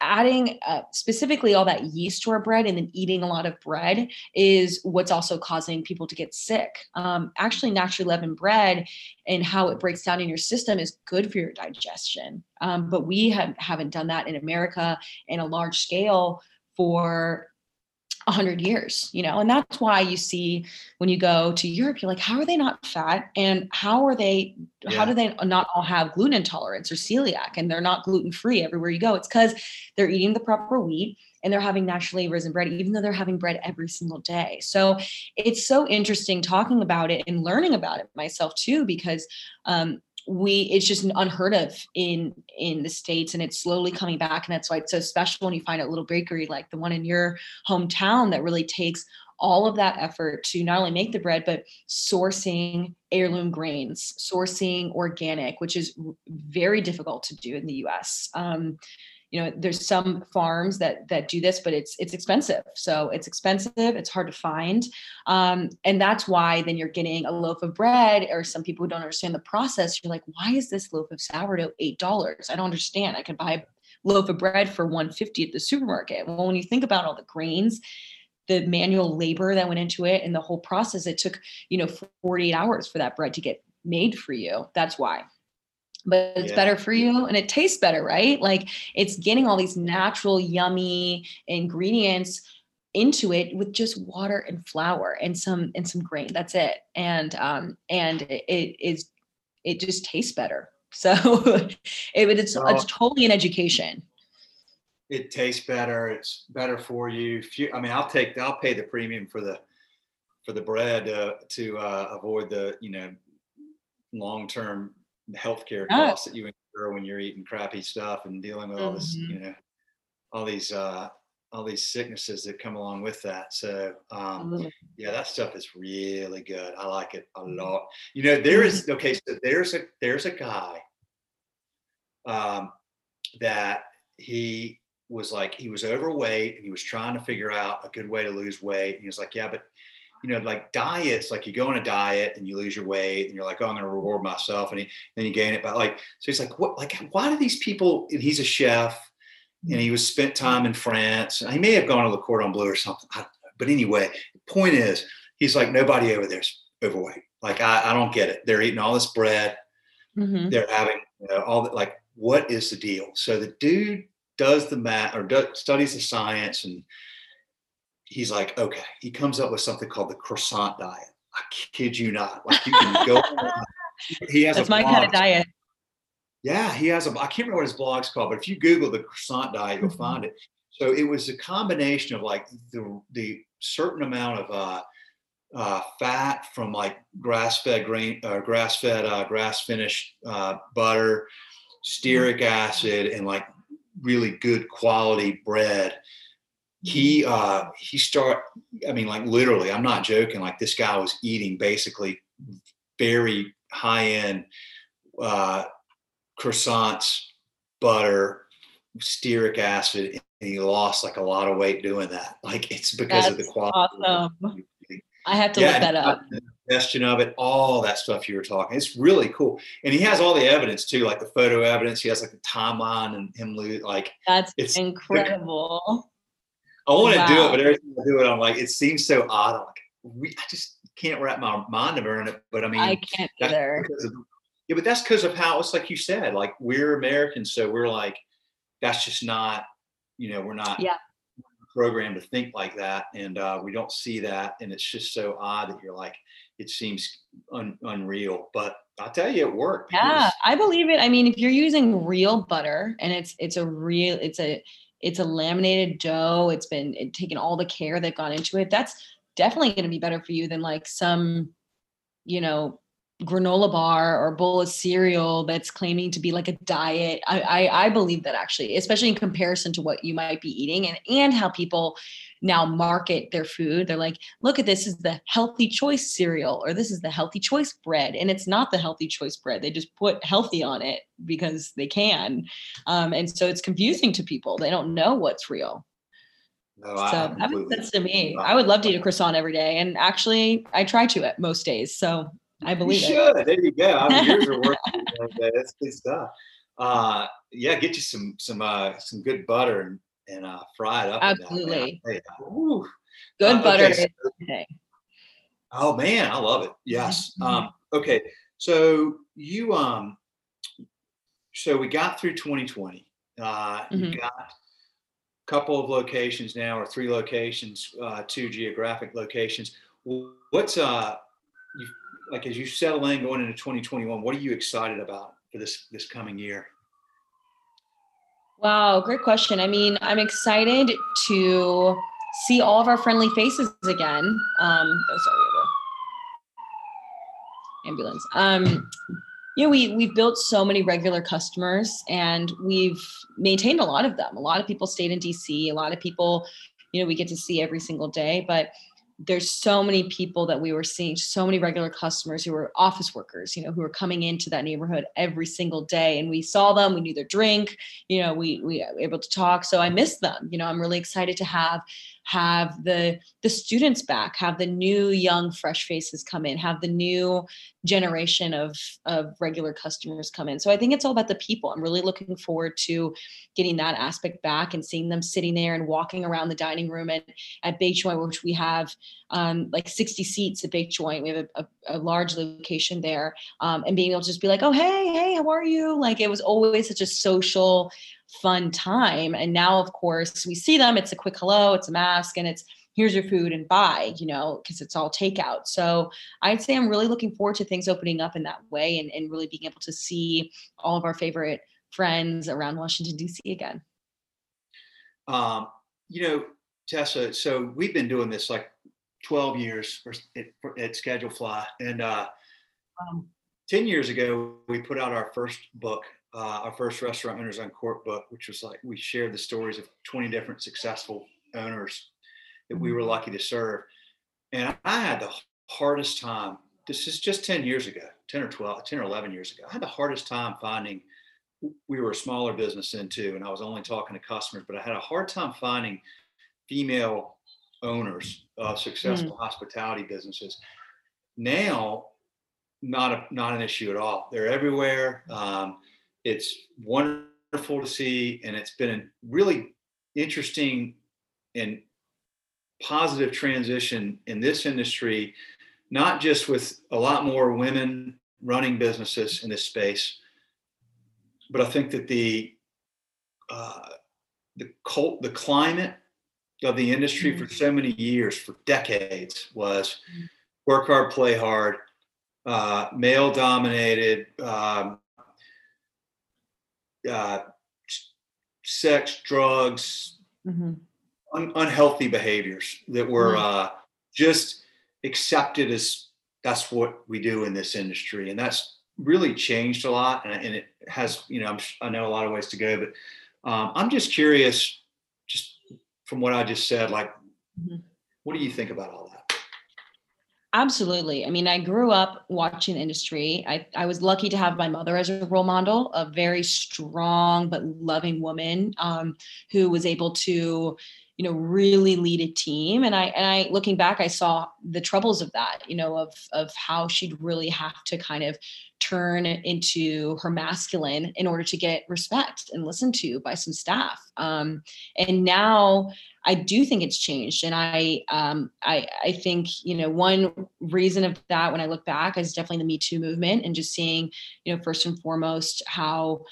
Speaker 2: adding uh, specifically all that yeast to our bread and then eating a lot of bread is what's also causing people to get sick. Um, actually, naturally leavened bread and how it breaks down in your system is good for your digestion. Um, but we have, haven't done that in America in a large scale for 100 years you know and that's why you see when you go to europe you're like how are they not fat? And how are they yeah. how do they not all have gluten intolerance or celiac? And they're not gluten free everywhere you go. It's because they're eating the proper wheat and they're having naturally risen bread even though they're having bread every single day. So it's so interesting talking about it and learning about it myself too because um, we it's just unheard of in in the states and it's slowly coming back and that's why it's so special when you find a little bakery like the one in your hometown that really takes all of that effort to not only make the bread but sourcing heirloom grains sourcing organic which is very difficult to do in the us um, you know there's some farms that that do this but it's it's expensive. So it's expensive it's hard to find. Um, and that's why then you're getting a loaf of bread or some people who don't understand the process you're like why is this loaf of sourdough eight dollars? I don't understand. I can buy a loaf of bread for 150 at the supermarket. Well when you think about all the grains the manual labor that went into it and the whole process it took you know 48 hours for that bread to get made for you. That's why but it's yeah. better for you and it tastes better, right? Like it's getting all these natural, yummy ingredients into it with just water and flour and some and some grain. That's it. And um and it is it just tastes better. So it, it's well, it's totally an education.
Speaker 1: It tastes better. It's better for you. you. I mean, I'll take I'll pay the premium for the for the bread uh, to uh, avoid the you know long term healthcare costs that you incur when you're eating crappy stuff and dealing with all this, mm-hmm. you know, all these uh, all these sicknesses that come along with that. So um, yeah, that stuff is really good. I like it a mm-hmm. lot. You know, there is mm-hmm. okay. So there's a there's a guy um, that he was like he was overweight and he was trying to figure out a good way to lose weight. And he was like, yeah, but you know, like diets, like you go on a diet and you lose your weight and you're like, oh, I'm going to reward myself. And he, then you gain it. But like, so he's like, what, like, why do these people, and he's a chef and he was spent time in France. He may have gone to the Cordon Bleu or something. but anyway, the point is, he's like, nobody over there's overweight. Like, I, I don't get it. They're eating all this bread. Mm-hmm. They're having you know, all that. Like, what is the deal? So the dude does the math or does, studies the science and he's like, okay, he comes up with something called the croissant diet. I kid you not. Like you can go.
Speaker 2: he has That's my kind of diet.
Speaker 1: Yeah, he has a. I can't remember what his blog's called, but if you Google the croissant diet, you'll mm-hmm. find it. So it was a combination of like the the certain amount of uh, uh, fat from like grass-fed grain, uh, grass-fed, uh, grass-finished uh, butter, stearic mm-hmm. acid, and like really good quality bread he uh he start i mean like literally i'm not joking like this guy was eating basically very high end uh croissants butter stearic acid and he lost like a lot of weight doing that. Like it's because That's of the quality
Speaker 2: awesome. i have to yeah, look that up.
Speaker 1: digestion of it all that stuff you were talking it's really cool. And he has all the evidence too like the photo evidence he has like the timeline and him like
Speaker 2: that's it's incredible
Speaker 1: I want to wow. do it, but every time I do it, I'm like, it seems so odd. I'm like, we, I just can't wrap my mind around it. But I mean,
Speaker 2: I can't either.
Speaker 1: Of, yeah, but that's because of how it's like you said, like we're Americans, so we're like, that's just not, you know, we're not
Speaker 2: yeah.
Speaker 1: programmed to think like that, and uh, we don't see that, and it's just so odd that you're like, it seems un- unreal, but I'll tell you, it worked.
Speaker 2: Yeah, I believe it. I mean, if you're using real butter and it's it's a real, it's a it's a laminated dough it's been it, taken all the care that got into it that's definitely going to be better for you than like some you know granola bar or bowl of cereal that's claiming to be like a diet I, I i believe that actually especially in comparison to what you might be eating and and how people now market their food. They're like, look at this is the healthy choice cereal or this is the healthy choice bread. And it's not the healthy choice bread. They just put healthy on it because they can. Um, and so it's confusing to people. They don't know what's real. No, so that makes sense to me. I would love to eat a croissant every day. And actually I try to at most days. So I believe
Speaker 1: you should. It. There you go. I mean, yours are working. That's good stuff. Uh, yeah, get you some some uh, some good butter and and uh, fry it up.
Speaker 2: Absolutely. Good uh, butter. Okay, so,
Speaker 1: oh man, I love it. Yes. Mm-hmm. Um, okay, so you um, so we got through 2020. Uh, mm-hmm. You got a couple of locations now, or three locations, uh, two geographic locations. What's uh, you, like as you settle in going into 2021? What are you excited about for this this coming year?
Speaker 2: Wow, great question. I mean, I'm excited to see all of our friendly faces again. Um, oh, sorry, ambulance. Um, you know, we we've built so many regular customers, and we've maintained a lot of them. A lot of people stayed in DC. A lot of people, you know, we get to see every single day, but there's so many people that we were seeing so many regular customers who were office workers you know who were coming into that neighborhood every single day. And we saw them we knew their drink you know we we were able to talk. So i miss them you know i'm really excited to have have the the students back have the new young fresh faces come in have the new generation of of regular customers come in so i think it's all about the people i'm really looking forward to getting that aspect back and seeing them sitting there and walking around the dining room at at Baked Joint, which we have um, like 60 seats at Baked Joint. We have a, a a large location there um, and being able to just be like oh hey hey how are you? Like it was always such a social fun time and now of course we see them it's a quick hello it's a mask and it's here's your food and buy you know because it's all takeout. So i'd say i'm really looking forward to things opening up in that way and, and really being able to see all of our favorite friends around washington d.c again.
Speaker 1: Um, you know tessa so we've been doing this like 12 years at, at Schedulefly. And uh, um, 10 years ago, we put out our first book, uh, our first Restaurant Owners Uncorked book, which was like we shared the stories of 20 different successful owners that we were mm-hmm. lucky to serve. And I had the hardest time. This is just 10 years ago, 10 or 12, 10 or 11 years ago. I had the hardest time finding. We were a smaller business then too, and I was only talking to customers, but I had a hard time finding female owners of successful mm. hospitality businesses. Now, not a, not an issue at all. They're everywhere. Um, it's wonderful to see, and it's been a really interesting and positive transition in this industry, not just with a lot more women running businesses in this space, but I think that the uh, the cult, the climate of the industry mm-hmm. for so many years, for decades, was mm-hmm. work hard, play hard, uh, male dominated, um, uh, sex, drugs, mm-hmm. un- unhealthy behaviors that were mm-hmm. uh, just accepted as that's what we do in this industry. And that's really changed a lot. And, and it has, you know, I'm, i know a lot of ways to go, but um, I'm just curious from what I just said, like, mm-hmm. what do you think about all that?
Speaker 2: Absolutely. I mean, I grew up watching industry. I, I was lucky to have my mother as a role model, a very strong but loving woman um, who was able to you know really lead a team. And i and i looking back i saw the troubles of that you know of of how she'd really have to kind of turn into her masculine in order to get respect and listened to by some staff. Um, and now i do think it's changed. And i um, i i think you know one reason of that when i look back is definitely the me too movement and just seeing you know first and foremost how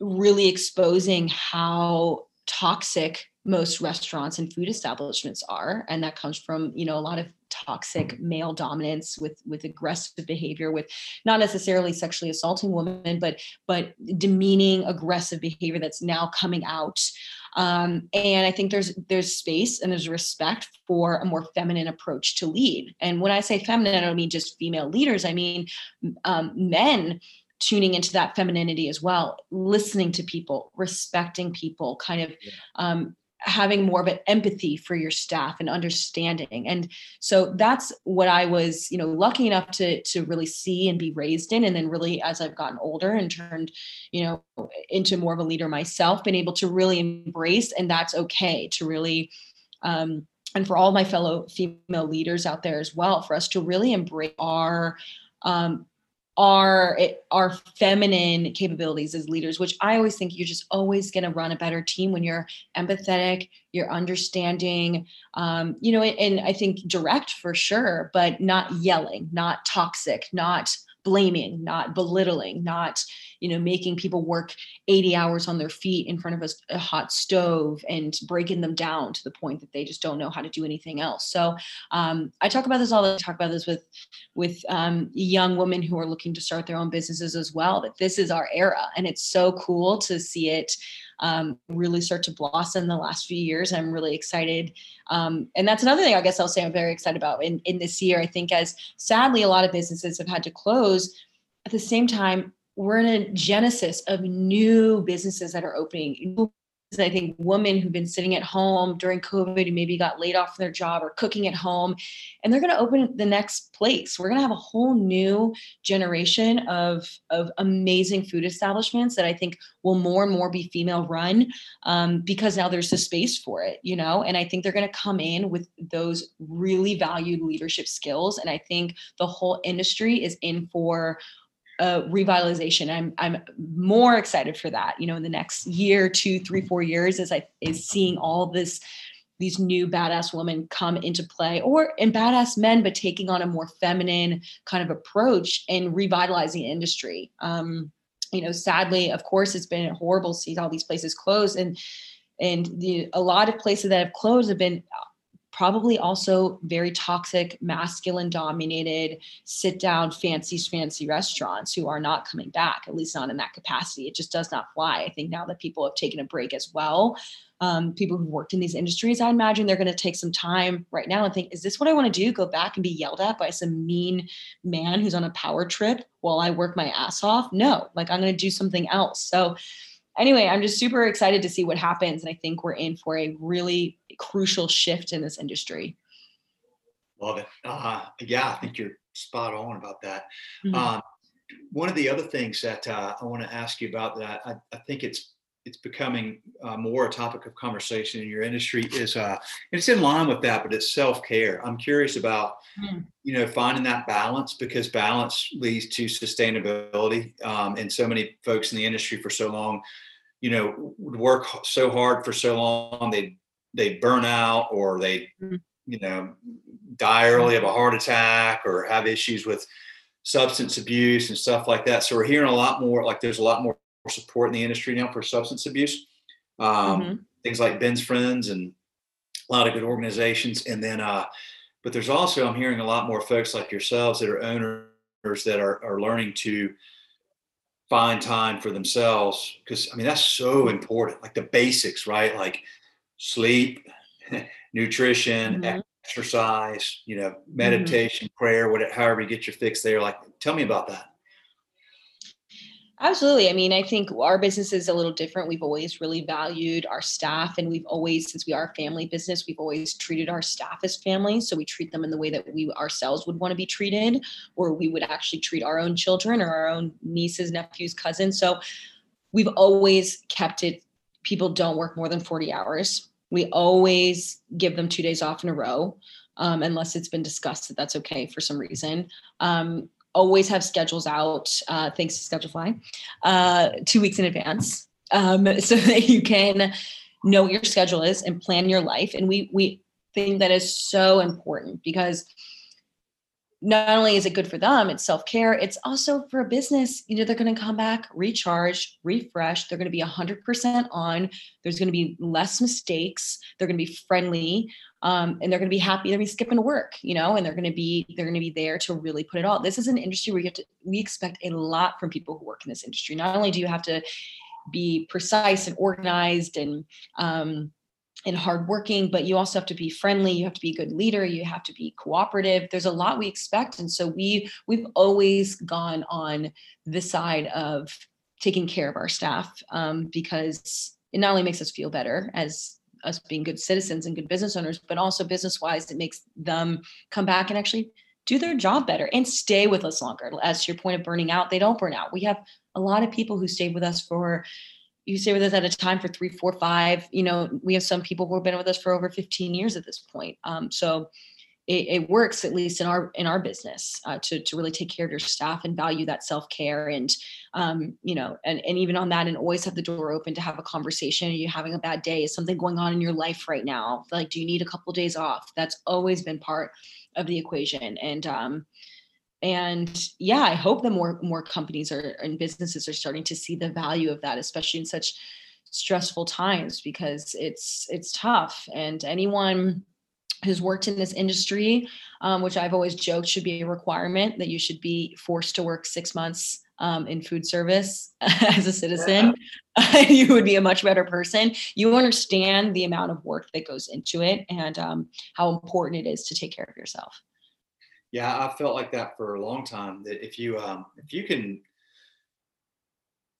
Speaker 2: really exposing how toxic most restaurants and food establishments are and that comes from you know a lot of toxic male dominance with with aggressive behavior with not necessarily sexually assaulting women but but demeaning aggressive behavior that's now coming out. Um, and i think there's there's space and there's respect for a more feminine approach to lead. And when i say feminine i don't mean just female leaders. I mean um, men tuning into that femininity as well listening to people respecting people kind of yeah. um, having more of an empathy for your staff and understanding and so that's what i was you know lucky enough to to really see and be raised in and then really as i've gotten older and turned you know into more of a leader myself been able to really embrace and that's okay to really um and for all my fellow female leaders out there as well for us to really embrace our um, our our feminine capabilities as leaders which i always think you're just always going to run a better team when you're empathetic you're understanding um, you know and i think direct for sure but not yelling not toxic not blaming not belittling not you know making people work 80 hours on their feet in front of a, a, hot stove and breaking them down to the point that they just don't know how to do anything else so um, i talk about this all the talk about this with with um, young women who are looking to start their own businesses as well that this is our era and it's so cool to see it um, really start to blossom the last few years. I'm really excited. Um, and that's another thing I guess I'll say I'm very excited about in, in this year. I think as sadly a lot of businesses have had to close, at the same time, we're in a genesis of new businesses that are opening, I think women who've been sitting at home during COVID who maybe got laid off from their job or cooking at home, and they're going to open the next place. We're going to have a whole new generation of of amazing food establishments that I think will more and more be female run um, because now there's the space for it, you know. And I think they're going to come in with those really valued leadership skills, and I think the whole industry is in for uh, revitalization. I'm I'm more excited for that. You know, in the next year, two, three, four years, as I is seeing all this these new badass women come into play or in badass men but taking on a more feminine kind of approach and revitalizing industry um, you know sadly of course it's been horrible to see all these places close and and the, a lot of places that have closed have been probably also very toxic, masculine dominated, sit down, fancy, fancy restaurants who are not coming back, at least not in that capacity. It just does not fly. I think now that people have taken a break as well, um, people who've worked in these industries, I imagine they're going to take some time right now and think, is this what I want to do? Go back and be yelled at by some mean man who's on a power trip while I work my ass off? No, like I'm going to do something else. So, anyway, I'm just super excited to see what happens. And I think we're in for a really crucial shift in this industry.
Speaker 1: Love it. Uh, yeah, I think you're spot on about that. Mm-hmm. Um, one of the other things that uh, I want to ask you about that I, I think it's it's becoming uh, more a topic of conversation in your industry is uh, it's in line with that, but it's self care. I'm curious about mm. you know finding that balance because balance leads to sustainability. Um, and so many folks in the industry for so long you know would work so hard for so long they they burn out or they mm-hmm. you know die early of a heart attack or have issues with substance abuse and stuff like that so we're hearing a lot more like there's a lot more support in the industry now for substance abuse um, mm-hmm. things like ben's friends and a lot of good organizations and then uh but there's also i'm hearing a lot more folks like yourselves that are owners that are, are learning to find time for themselves because i mean that's so important like the basics right like sleep nutrition mm-hmm. exercise you know mm-hmm. meditation mm-hmm. prayer whatever however you get your fix there like tell me about that
Speaker 2: Absolutely. I mean, I think our business is a little different. We've always really valued our staff, and we've always, since we are a family business, we've always treated our staff as family. So we treat them in the way that we ourselves would want to be treated, or we would actually treat our own children or our own nieces, nephews, cousins. So we've always kept it, people don't work more than 40 hours. We always give them two days off in a row. Um, unless it's been discussed that that's okay for some reason. Um, always have schedules out, uh, thanks to Schedulefly, uh, two weeks in advance, um, so that you can know what your schedule is and plan your life. And we we think that is so important because not only is it good for them, it's self care. It's also for a business. You know, they're going to come back, recharge, refresh. They're going to be 100% on. There's going to be less mistakes. They're going to be friendly um, and they're going to be happy. They're going to be skipping work, you know, and they're going to be they're going to be there to really put it all. This is an industry where you have to. We expect a lot from people who work in this industry. Not only do you have to be precise and organized and um, and hardworking, but you also have to be friendly. You have to be a good leader. You have to be cooperative. There's a lot we expect, and so we we've always gone on the side of taking care of our staff um, because it not only makes us feel better as us being good citizens and good business owners, but also business wise, it makes them come back and actually do their job better and stay with us longer. As to your point of burning out, they don't burn out. We have a lot of people who stayed with us for you stay with us at a time for three, four, five. You know, we have some people who have been with us for over 15 years at this point. Um, so it, it, works at least in our in our business uh, to to really take care of your staff and value that self care and um, you know and and even on that and always have the door open to have a conversation. Are you having a bad day? Is something going on in your life right now? Like, do you need a couple of days off? That's always been part of the equation. And um, and yeah, I hope that more more companies are and businesses are starting to see the value of that, especially in such stressful times because it's it's tough and anyone who's worked in this industry, um, which I've always joked should be a requirement that you should be forced to work six months um, in food service as a citizen, yeah. you would be a much better person. You understand the amount of work that goes into it and um, how important it is to take care of yourself.
Speaker 1: Yeah, I felt like that for a long time. That if you um, if you can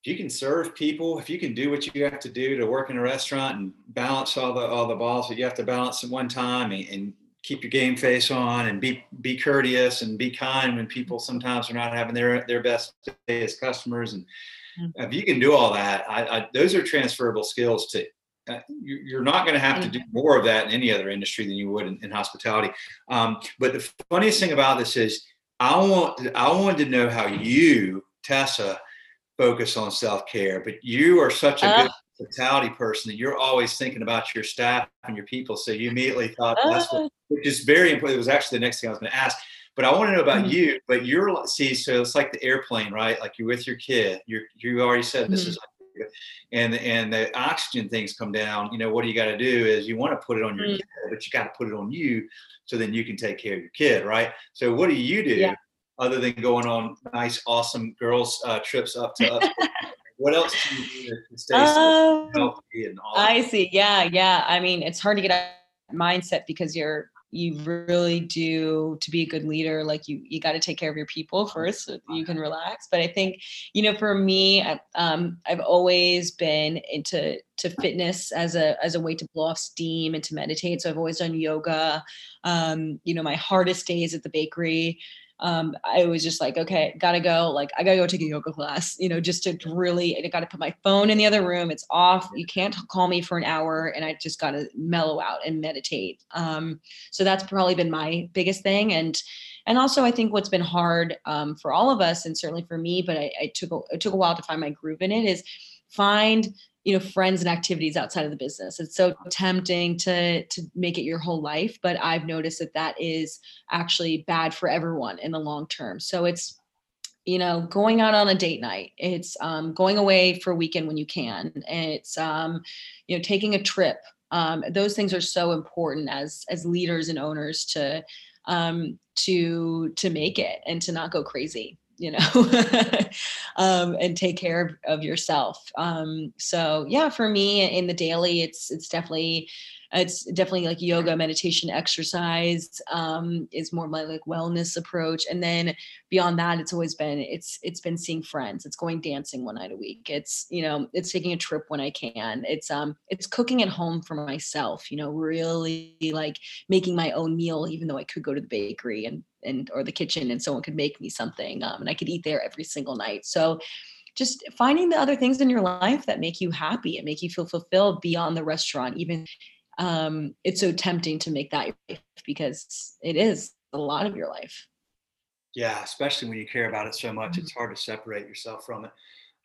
Speaker 1: if you can serve people, if you can do what you have to do to work in a restaurant and balance all the all the balls that you have to balance at one time and, and keep your game face on and be be courteous and be kind when people sometimes are not having their their best day as customers and mm-hmm. if you can do all that I, I, those are transferable skills to uh, you, are not going to have to do more of that in any other industry than you would in, in hospitality um, but the funniest thing about this is i want i wanted to know how you tessa focus on self care, but you are such a uh, good hospitality person that you're always thinking about your staff and your people. So you immediately thought that's what, which is very important. It was actually the next thing I was going to ask. But I want to know about mm-hmm. you. But you're see, so it's like the airplane, right? Like you're with your kid. You're you already said this mm-hmm. is and and the oxygen things come down. You know what do you got to do is you want to put it on your mm-hmm. kid, but you got to put it on you so then you can take care of your kid, right? So what do you do yeah. other than going on nice, awesome girls uh, trips up to us? what else do you do to stay um, healthy and all?
Speaker 2: I see. Yeah, yeah. I mean, it's hard to get a mindset because you're you really do to be a good leader like you you got to take care of your people first so you can relax. But i think you know for me um, i've always been into to fitness as a as a way to blow off steam and to meditate. So i've always done yoga. Um, you know my hardest days at the bakery um, I was just like, okay, gotta go. Like, I gotta go take a yoga class, you know, just to really, I gotta put my phone in the other room. It's off. You can't call me for an hour and I just gotta mellow out and meditate. Um, so that's probably been my biggest thing. And, and also I think what's been hard um, for all of us and certainly for me, but I, I took, a, it took a while to find my groove in it is find you know friends and activities outside of the business. It's so tempting to to make it your whole life but i've noticed that that is actually bad for everyone in the long term. So it's you know going out on a date night it's um, going away for a weekend when you can it's um, you know taking a trip um, those things are so important as as leaders and owners to um, to to make it and to not go crazy you know um, and take care of, of yourself. Um, so yeah for me in the daily it's it's definitely it's definitely like yoga meditation exercise um, is more my like wellness approach. And then beyond that it's always been it's it's been seeing friends. It's going dancing one night a week. It's you know it's taking a trip when i can. It's um it's cooking at home for myself you know really like making my own meal even though i could go to the bakery and and or the kitchen and someone could make me something um, and i could eat there every single night. So just finding the other things in your life that make you happy and make you feel fulfilled beyond the restaurant even um, it's so tempting to make that because it is a lot of your life.
Speaker 1: Yeah, especially when you care about it so much, mm-hmm. it's hard to separate yourself from it.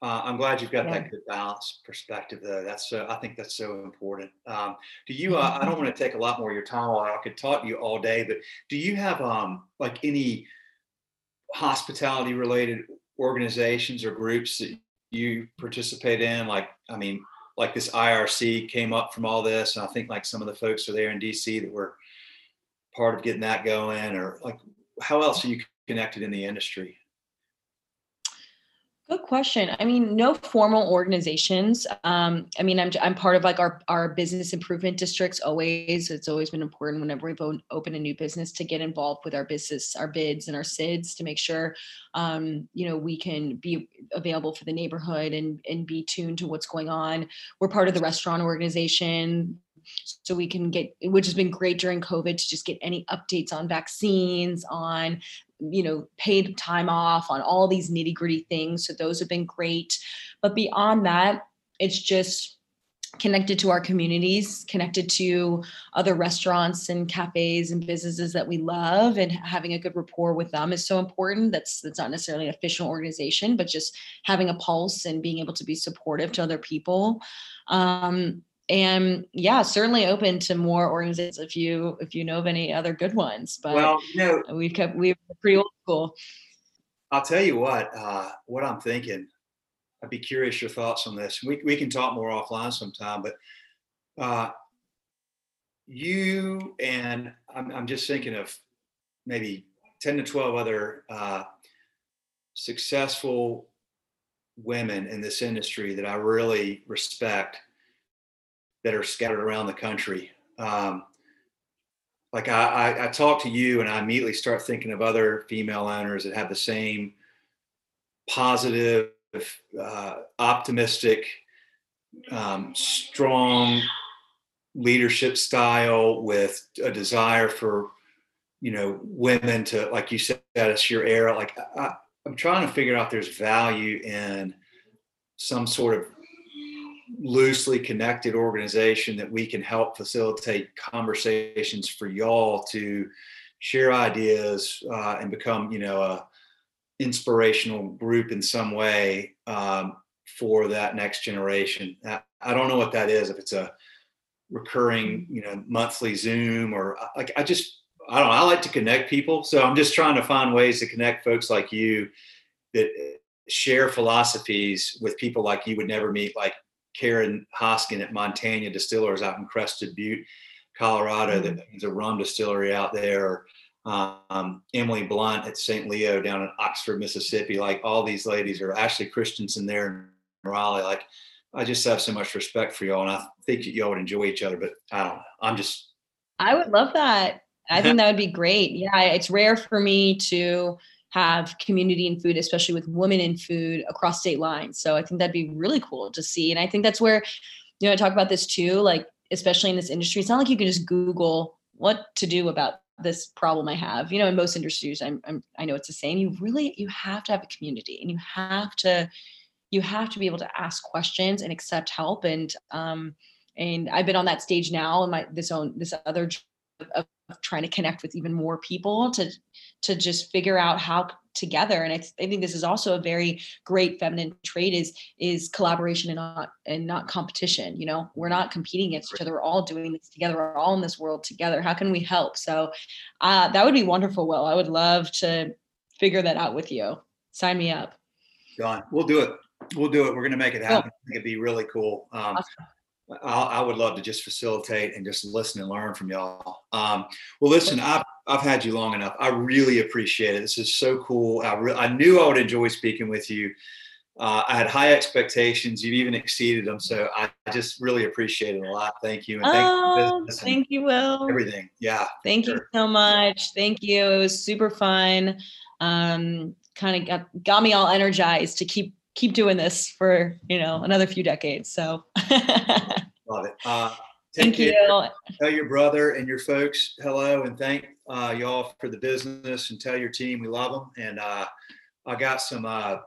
Speaker 1: Uh, I'm glad you've got yeah. that good balance perspective, though. That's so, I think that's so important. Um, do you? Uh, I don't want to take a lot more of your time. I could talk to you all day, but do you have um, like any hospitality related organizations or groups that you participate in? Like, I mean, like this IRC came up from all this. And I think like some of the folks are there in DC that were part of getting that going or like how else are you connected in the industry?
Speaker 2: Good question. I mean, no formal organizations. Um, I mean, I'm I'm part of like our our business improvement districts. Always, it's always been important whenever we open a new business to get involved with our business, our bids and our SIDs to make sure, um, you know, we can be available for the neighborhood and and be tuned to what's going on. We're part of the restaurant organization so we can get which has been great during covid to just get any updates on vaccines on you know paid time off on all these nitty gritty things. So those have been great. But beyond that it's just connected to our communities connected to other restaurants and cafes and businesses that we love and having a good rapport with them is so important. That's that's not necessarily an official organization but just having a pulse and being able to be supportive to other people. Um, and yeah certainly open to more organizations if you if you know of any other good ones but well you know we've kept we're pretty old school.
Speaker 1: I'll tell you what uh what i'm thinking. I'd be curious your thoughts on this. We, we can talk more offline sometime but uh you and i'm, I'm just thinking of maybe 10 to 12 other uh successful women in this industry that i really respect that are scattered around the country. Um, like I, I, I, talk to you and I immediately start thinking of other female owners that have the same positive, uh, optimistic, um, strong leadership style with a desire for, you know, women to, like you said, it's your era. Like I, I'm trying to figure out there's value in some sort of loosely connected organization that we can help facilitate conversations for y'all to share ideas uh, and become, you know, a inspirational group in some way um, for that next generation. I don't know what that is. If it's a recurring, you know, monthly Zoom or uh, like I just I don't know. I like to connect people, so I'm just trying to find ways to connect folks like you that share philosophies with people like you would never meet, like Karen Hoskin at Montanya Distillers out in Crested Butte, Colorado.
Speaker 2: Mhm.
Speaker 1: That There's a rum distillery out there. Um, Emily Blount at St. Leo down in Oxford, Mississippi. Like all these ladies are Ashley Christensen there in Raleigh. Like I just have so much respect for y'all, and I think y'all would enjoy each other. But I don't know. I'm just
Speaker 2: I would love that. I think that would be great. Yeah, it's rare for me to have community in food, especially with women in food across state lines. So I think that'd be really cool to see. And I think that's where, you know, I talk about this too, like, especially in this industry, it's not like you can just Google what to do about this problem I have. You know, in most industries, I'm, I'm I know it's the same. You really you have to have a community and you have to you have to be able to ask questions and accept help. And um and I've been on that stage now in my this own this other of, of trying to connect with even more people to to just figure out how together and I, I think this is also a very great feminine trait is is collaboration and not and not competition you know we're not competing against each other we're all doing this together we're all in this world together how can we help so uh, that would be wonderful will i would love to figure that out with you sign me up
Speaker 1: done. We'll do it. We'll do it. We're going to make it
Speaker 2: Cool.
Speaker 1: happen. I think it'd be really cool. Um, I, I would love to just facilitate and just listen and learn from y'all. Um, well, listen, I've, I've had you long enough. I really appreciate it. This is so cool. I, re- I knew I would enjoy speaking with you. Uh, I had high expectations. You've even exceeded them. So I just really appreciate it a lot. Thank you. And thank you
Speaker 2: oh
Speaker 1: and
Speaker 2: thank you will
Speaker 1: everything. Yeah.
Speaker 2: Thank you so much. Thank you. It was super fun. Um, kind of got got me all energized to keep keep doing this for you know another few decades. So
Speaker 1: Love it. Uh,
Speaker 2: thank
Speaker 1: care.
Speaker 2: you.
Speaker 1: tell your brother and your folks hello and thank uh, y'all for the business and tell your team we love them and uh, i got some uh,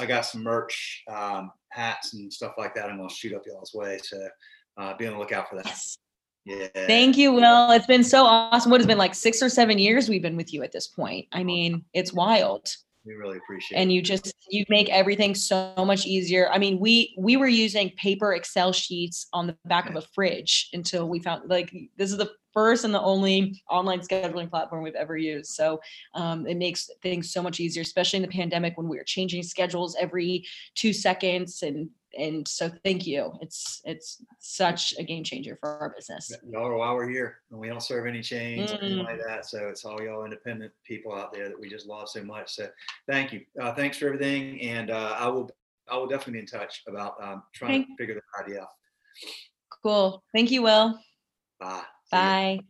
Speaker 1: i got some merch um, hats and stuff like that i'm to shoot up y'all's way so uh, be on the lookout for that
Speaker 2: Yes.
Speaker 1: yeah
Speaker 2: Thank you, Will. It's been so awesome. What has been like six or seven years we've been with you at this point. I mean, it's wild.
Speaker 1: We really appreciate it, and
Speaker 2: you just you make everything so much easier. I mean we we were using paper excel sheets on the back of a fridge until we found like this is the first and the only online scheduling platform we've ever used. So um, it makes things so much easier especially in the pandemic when we were changing schedules every two seconds and and so thank you. It's it's such a game changer for our business.
Speaker 1: Y'all are why we're here and we don't serve any chains or anything
Speaker 2: Mm.
Speaker 1: like that so it's all y'all independent people out there that we just love so much so thank you. Uh, thanks for everything and uh, i will i will definitely be in touch about um, trying to figure that idea out.
Speaker 2: Cool. Thank you will.
Speaker 1: Bye.
Speaker 2: Bye